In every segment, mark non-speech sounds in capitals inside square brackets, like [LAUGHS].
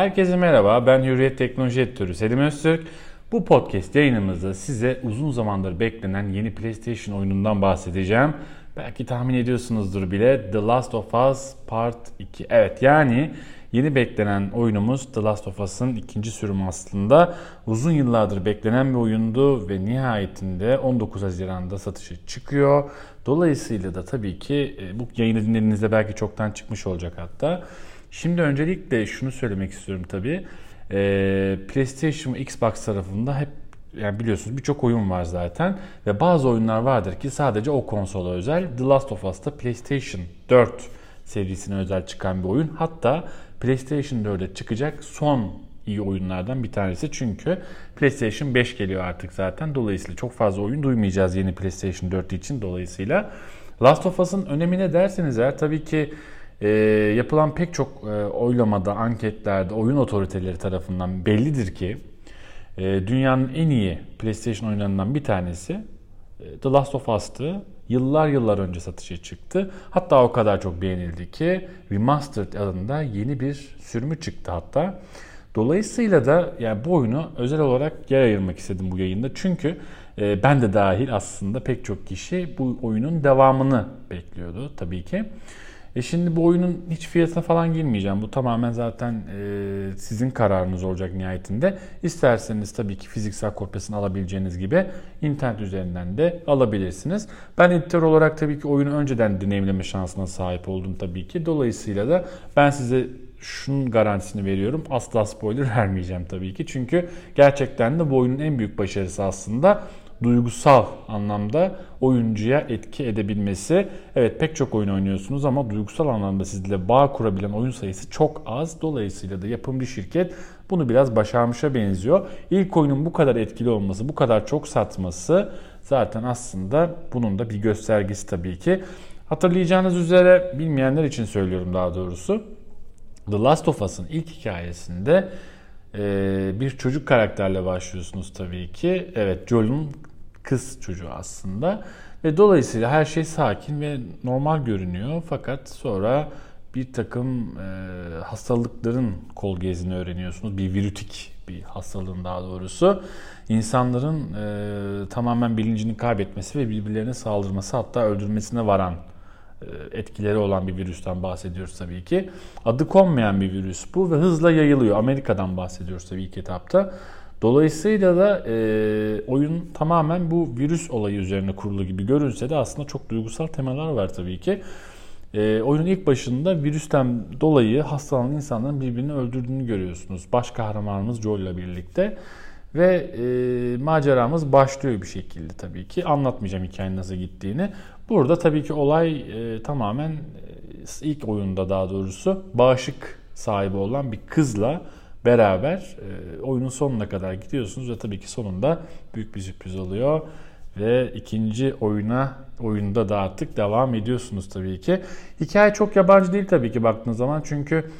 Herkese merhaba, ben Hürriyet Teknoloji Editörü Selim Öztürk. Bu podcast yayınımızda size uzun zamandır beklenen yeni PlayStation oyunundan bahsedeceğim. Belki tahmin ediyorsunuzdur bile The Last of Us Part 2. Evet yani yeni beklenen oyunumuz The Last of Us'ın ikinci sürümü aslında. Uzun yıllardır beklenen bir oyundu ve nihayetinde 19 Haziran'da satışa çıkıyor. Dolayısıyla da tabii ki e, bu yayını dinlediğinizde belki çoktan çıkmış olacak hatta. Şimdi öncelikle şunu söylemek istiyorum tabii. Ee, PlayStation Xbox tarafında hep yani biliyorsunuz birçok oyun var zaten ve bazı oyunlar vardır ki sadece o konsola özel. The Last of Us'ta PlayStation 4 serisine özel çıkan bir oyun. Hatta PlayStation 4'e çıkacak son iyi oyunlardan bir tanesi. Çünkü PlayStation 5 geliyor artık zaten. Dolayısıyla çok fazla oyun duymayacağız yeni PlayStation 4 için. Dolayısıyla Last of Us'ın önemine derseniz eğer tabii ki e, yapılan pek çok e, oylamada, anketlerde oyun otoriteleri tarafından bellidir ki e, dünyanın en iyi PlayStation oyunlarından bir tanesi e, The Last of Us'tı. Yıllar yıllar önce satışa çıktı. Hatta o kadar çok beğenildi ki Remastered adında yeni bir sürümü çıktı hatta. Dolayısıyla da yani bu oyunu özel olarak yer ayırmak istedim bu yayında. Çünkü e, ben de dahil aslında pek çok kişi bu oyunun devamını bekliyordu tabii ki. E şimdi bu oyunun hiç fiyatına falan girmeyeceğim. Bu tamamen zaten e, sizin kararınız olacak nihayetinde. İsterseniz tabii ki fiziksel kopyasını alabileceğiniz gibi internet üzerinden de alabilirsiniz. Ben editör olarak tabii ki oyunu önceden deneyimleme şansına sahip oldum tabii ki. Dolayısıyla da ben size şunun garantisini veriyorum. Asla spoiler [LAUGHS] vermeyeceğim tabii ki. Çünkü gerçekten de bu oyunun en büyük başarısı aslında duygusal anlamda oyuncuya etki edebilmesi. Evet pek çok oyun oynuyorsunuz ama duygusal anlamda sizle bağ kurabilen oyun sayısı çok az. Dolayısıyla da yapımcı şirket bunu biraz başarmışa benziyor. İlk oyunun bu kadar etkili olması, bu kadar çok satması zaten aslında bunun da bir göstergesi tabii ki. Hatırlayacağınız üzere bilmeyenler için söylüyorum daha doğrusu. The Last of Us'ın ilk hikayesinde bir çocuk karakterle başlıyorsunuz tabii ki. Evet Joel'un kız çocuğu aslında. Ve dolayısıyla her şey sakin ve normal görünüyor. Fakat sonra bir takım e, hastalıkların kol gezini öğreniyorsunuz. Bir virütik bir hastalığın daha doğrusu. İnsanların e, tamamen bilincini kaybetmesi ve birbirlerine saldırması hatta öldürmesine varan e, etkileri olan bir virüsten bahsediyoruz tabii ki. Adı konmayan bir virüs bu ve hızla yayılıyor. Amerika'dan bahsediyoruz tabii ilk etapta. Dolayısıyla da e, oyun tamamen bu virüs olayı üzerine kurulu gibi görünse de aslında çok duygusal temalar var tabii ki. E, oyunun ilk başında virüsten dolayı hastalanan insanların birbirini öldürdüğünü görüyorsunuz. Baş kahramanımız Joel ile birlikte. Ve e, maceramız başlıyor bir şekilde tabii ki. Anlatmayacağım hikayenin nasıl gittiğini. Burada tabii ki olay e, tamamen e, ilk oyunda daha doğrusu bağışık sahibi olan bir kızla beraber e, oyunun sonuna kadar gidiyorsunuz ve tabii ki sonunda büyük bir sürpriz oluyor ve ikinci oyuna oyunda da artık devam ediyorsunuz tabii ki. Hikaye çok yabancı değil tabii ki baktığınız zaman çünkü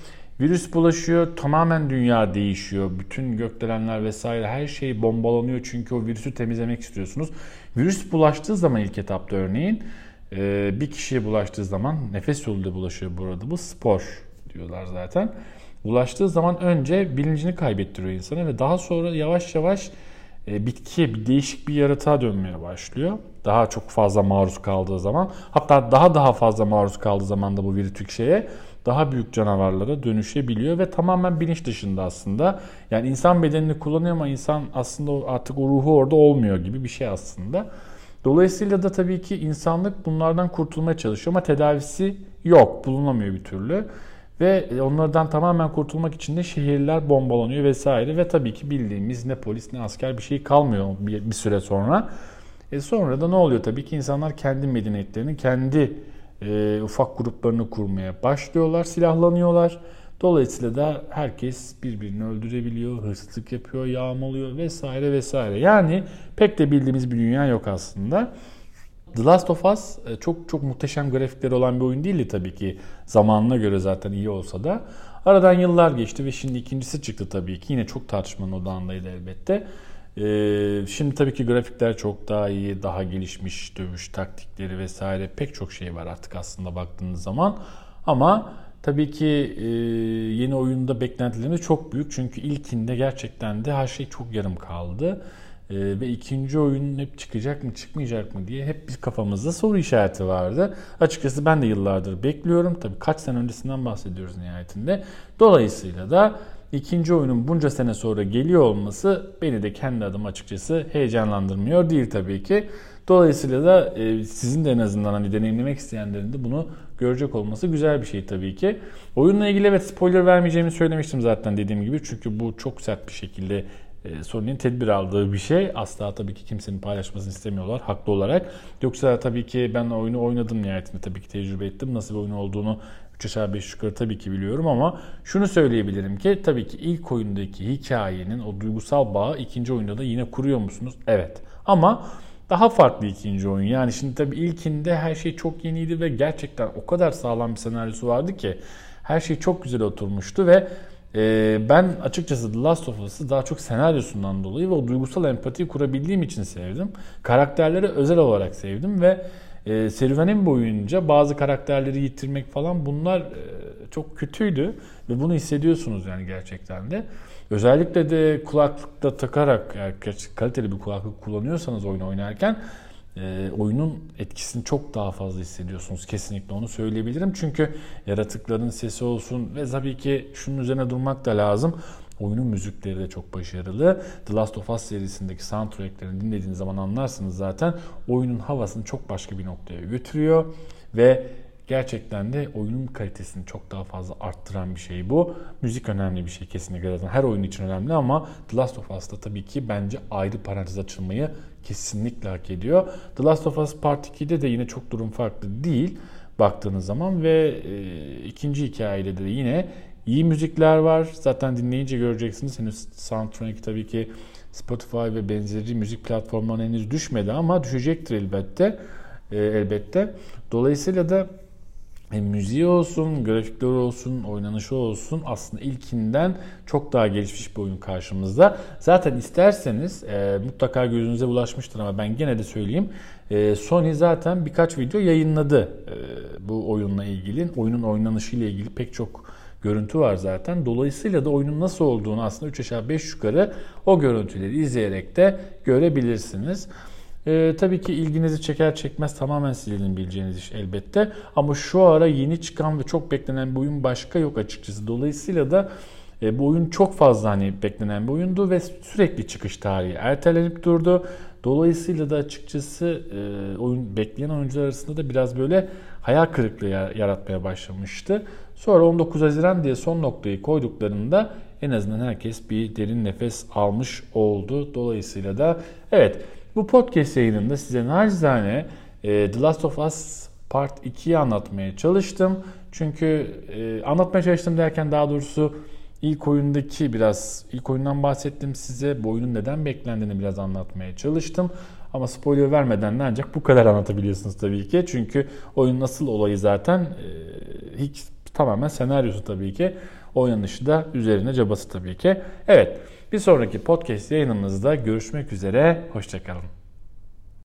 virüs bulaşıyor, tamamen dünya değişiyor. Bütün gökdelenler vesaire her şey bombalanıyor çünkü o virüsü temizlemek istiyorsunuz. Virüs bulaştığı zaman ilk etapta örneğin e, bir kişiye bulaştığı zaman nefes yoluyla bulaşıyor burada. Bu spor diyorlar zaten ulaştığı zaman önce bilincini kaybettiriyor insana ve daha sonra yavaş yavaş e, bitkiye bir değişik bir yaratığa dönmeye başlıyor. Daha çok fazla maruz kaldığı zaman hatta daha daha fazla maruz kaldığı zaman da bu virütük şeye daha büyük canavarlara dönüşebiliyor ve tamamen bilinç dışında aslında. Yani insan bedenini kullanıyor ama insan aslında artık o ruhu orada olmuyor gibi bir şey aslında. Dolayısıyla da tabii ki insanlık bunlardan kurtulmaya çalışıyor ama tedavisi yok, bulunamıyor bir türlü. Ve onlardan tamamen kurtulmak için de şehirler bombalanıyor vesaire. Ve tabii ki bildiğimiz ne polis ne asker bir şey kalmıyor bir, bir süre sonra. E sonra da ne oluyor tabii ki insanlar kendi medeniyetlerini, kendi e, ufak gruplarını kurmaya başlıyorlar, silahlanıyorlar. Dolayısıyla da herkes birbirini öldürebiliyor, hırsızlık yapıyor, yağmalıyor vesaire vesaire. Yani pek de bildiğimiz bir dünya yok aslında. The Last of Us e, çok çok muhteşem grafikleri olan bir oyun değildi tabii ki. Zamanına göre zaten iyi olsa da. Aradan yıllar geçti ve şimdi ikincisi çıktı tabii ki. Yine çok tartışmanın odağındaydı elbette. Ee, şimdi tabii ki grafikler çok daha iyi, daha gelişmiş dövüş taktikleri vesaire pek çok şey var artık aslında baktığınız zaman. Ama tabii ki e, yeni oyunda beklentilerimiz çok büyük. Çünkü ilkinde gerçekten de her şey çok yarım kaldı. E, ve ikinci oyun hep çıkacak mı çıkmayacak mı diye hep bir kafamızda soru işareti vardı. Açıkçası ben de yıllardır bekliyorum. Tabii kaç sene öncesinden bahsediyoruz nihayetinde. Dolayısıyla da ikinci oyunun bunca sene sonra geliyor olması beni de kendi adım açıkçası heyecanlandırmıyor değil tabii ki. Dolayısıyla da e, sizin de en azından hani deneyimlemek isteyenlerin de bunu görecek olması güzel bir şey tabii ki. Oyunla ilgili evet spoiler vermeyeceğimi söylemiştim zaten dediğim gibi. Çünkü bu çok sert bir şekilde e, Sony'nin tedbir aldığı bir şey. Asla tabii ki kimsenin paylaşmasını istemiyorlar haklı olarak. Yoksa tabii ki ben oyunu oynadım nihayetinde tabii ki tecrübe ettim. Nasıl bir oyun olduğunu 3 aşağı 5 yukarı tabii ki biliyorum ama şunu söyleyebilirim ki tabii ki ilk oyundaki hikayenin o duygusal bağı ikinci oyunda da yine kuruyor musunuz? Evet. Ama daha farklı ikinci oyun. Yani şimdi tabii ilkinde her şey çok yeniydi ve gerçekten o kadar sağlam bir senaryosu vardı ki her şey çok güzel oturmuştu ve e, ben açıkçası The Last of Us'ı daha çok senaryosundan dolayı ve o duygusal empatiyi kurabildiğim için sevdim. Karakterleri özel olarak sevdim ve e, serüvenin boyunca bazı karakterleri yitirmek falan bunlar e, çok kötüydü ve bunu hissediyorsunuz yani gerçekten de. Özellikle de kulaklıkta takarak yani kaliteli bir kulaklık kullanıyorsanız oyun oynarken e, oyunun etkisini çok daha fazla hissediyorsunuz. Kesinlikle onu söyleyebilirim. Çünkü yaratıkların sesi olsun ve tabii ki şunun üzerine durmak da lazım. Oyunun müzikleri de çok başarılı. The Last of Us serisindeki soundtracklerini dinlediğiniz zaman anlarsınız zaten. Oyunun havasını çok başka bir noktaya götürüyor ve gerçekten de oyunun kalitesini çok daha fazla arttıran bir şey bu. Müzik önemli bir şey kesinlikle zaten. Her oyun için önemli ama The Last of Us'ta tabii ki bence ayrı parantez açılmayı kesinlikle hak ediyor. The Last of Us Part 2'de de yine çok durum farklı değil baktığınız zaman ve e, ikinci hikayede de yine iyi müzikler var. Zaten dinleyince göreceksiniz. Henüz soundtrack tabii ki Spotify ve benzeri müzik platformlarına henüz düşmedi ama düşecektir elbette. E, elbette. Dolayısıyla da e, müziği olsun, grafikleri olsun, oynanışı olsun aslında ilkinden çok daha gelişmiş bir oyun karşımızda. Zaten isterseniz e, mutlaka gözünüze ulaşmıştır ama ben gene de söyleyeyim. E, Sony zaten birkaç video yayınladı e, bu oyunla ilgili. Oyunun oynanışı ile ilgili pek çok görüntü var zaten. Dolayısıyla da oyunun nasıl olduğunu aslında 3 aşağı 5 yukarı o görüntüleri izleyerek de görebilirsiniz. Ee, tabii ki ilginizi çeker çekmez tamamen sizin bileceğiniz iş elbette. Ama şu ara yeni çıkan ve çok beklenen bir oyun başka yok açıkçası. Dolayısıyla da e, bu oyun çok fazla hani beklenen bir oyundu ve sürekli çıkış tarihi ertelenip durdu. Dolayısıyla da açıkçası e, oyun bekleyen oyuncular arasında da biraz böyle hayal kırıklığı yaratmaya başlamıştı. Sonra 19 Haziran diye son noktayı koyduklarında en azından herkes bir derin nefes almış oldu. Dolayısıyla da evet bu podcast yayınında size nacizane e, The Last of Us Part 2'yi anlatmaya çalıştım. Çünkü e, anlatmaya çalıştım derken daha doğrusu ilk oyundaki biraz ilk oyundan bahsettim size. Bu oyunun neden beklendiğini biraz anlatmaya çalıştım. Ama spoiler vermeden de ancak bu kadar anlatabiliyorsunuz tabii ki. Çünkü oyun nasıl olayı zaten e, hiç tamamen senaryosu tabii ki. Oynanışı da üzerine cabası tabii ki. Evet bir sonraki podcast yayınımızda görüşmek üzere. Hoşçakalın.